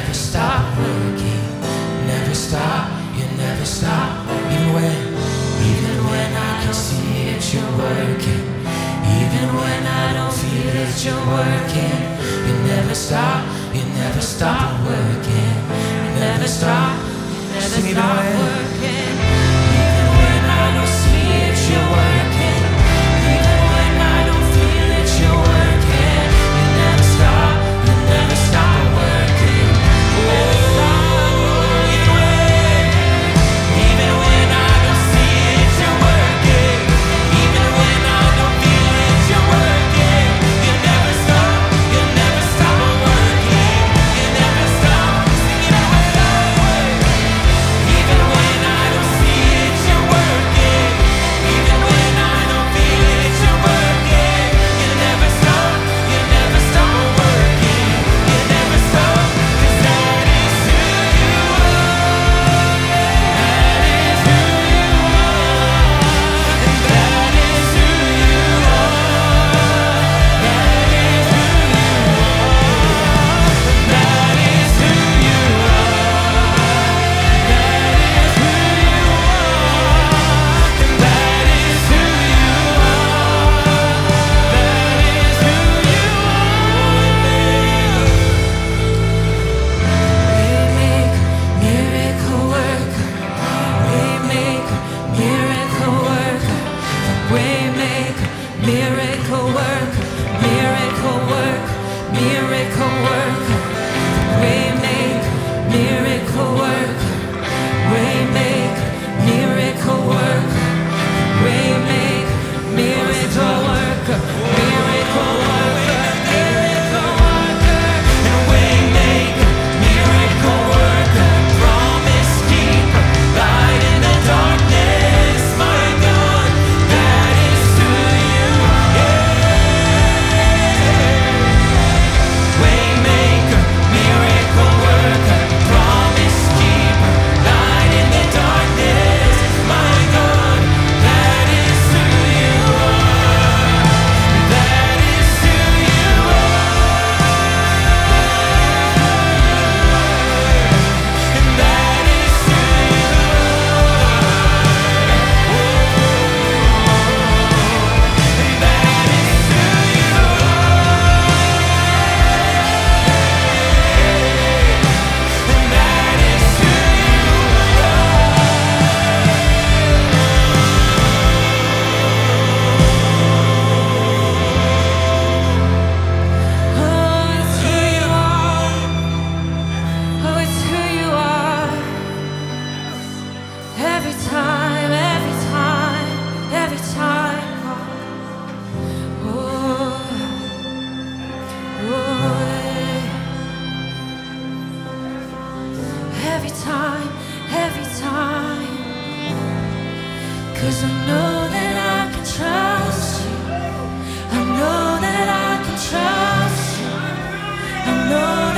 never stop working, never stop, you never stop. Even when, even when I can see it, you're working. Even when I don't feel it, you're working. You never stop, you never stop working. You never stop, you never stop working. miracle work, miracle work, miracle work. every time, every time. Cause I know that I can trust you. I know that I can trust you. I know.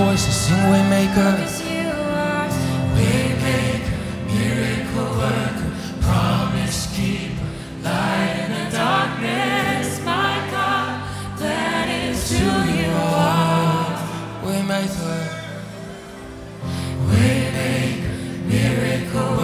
Are Waymaker, miracle worker, promise keeper, light in the darkness. My God, that is who you are. Waymaker, Waymaker, miracle worker,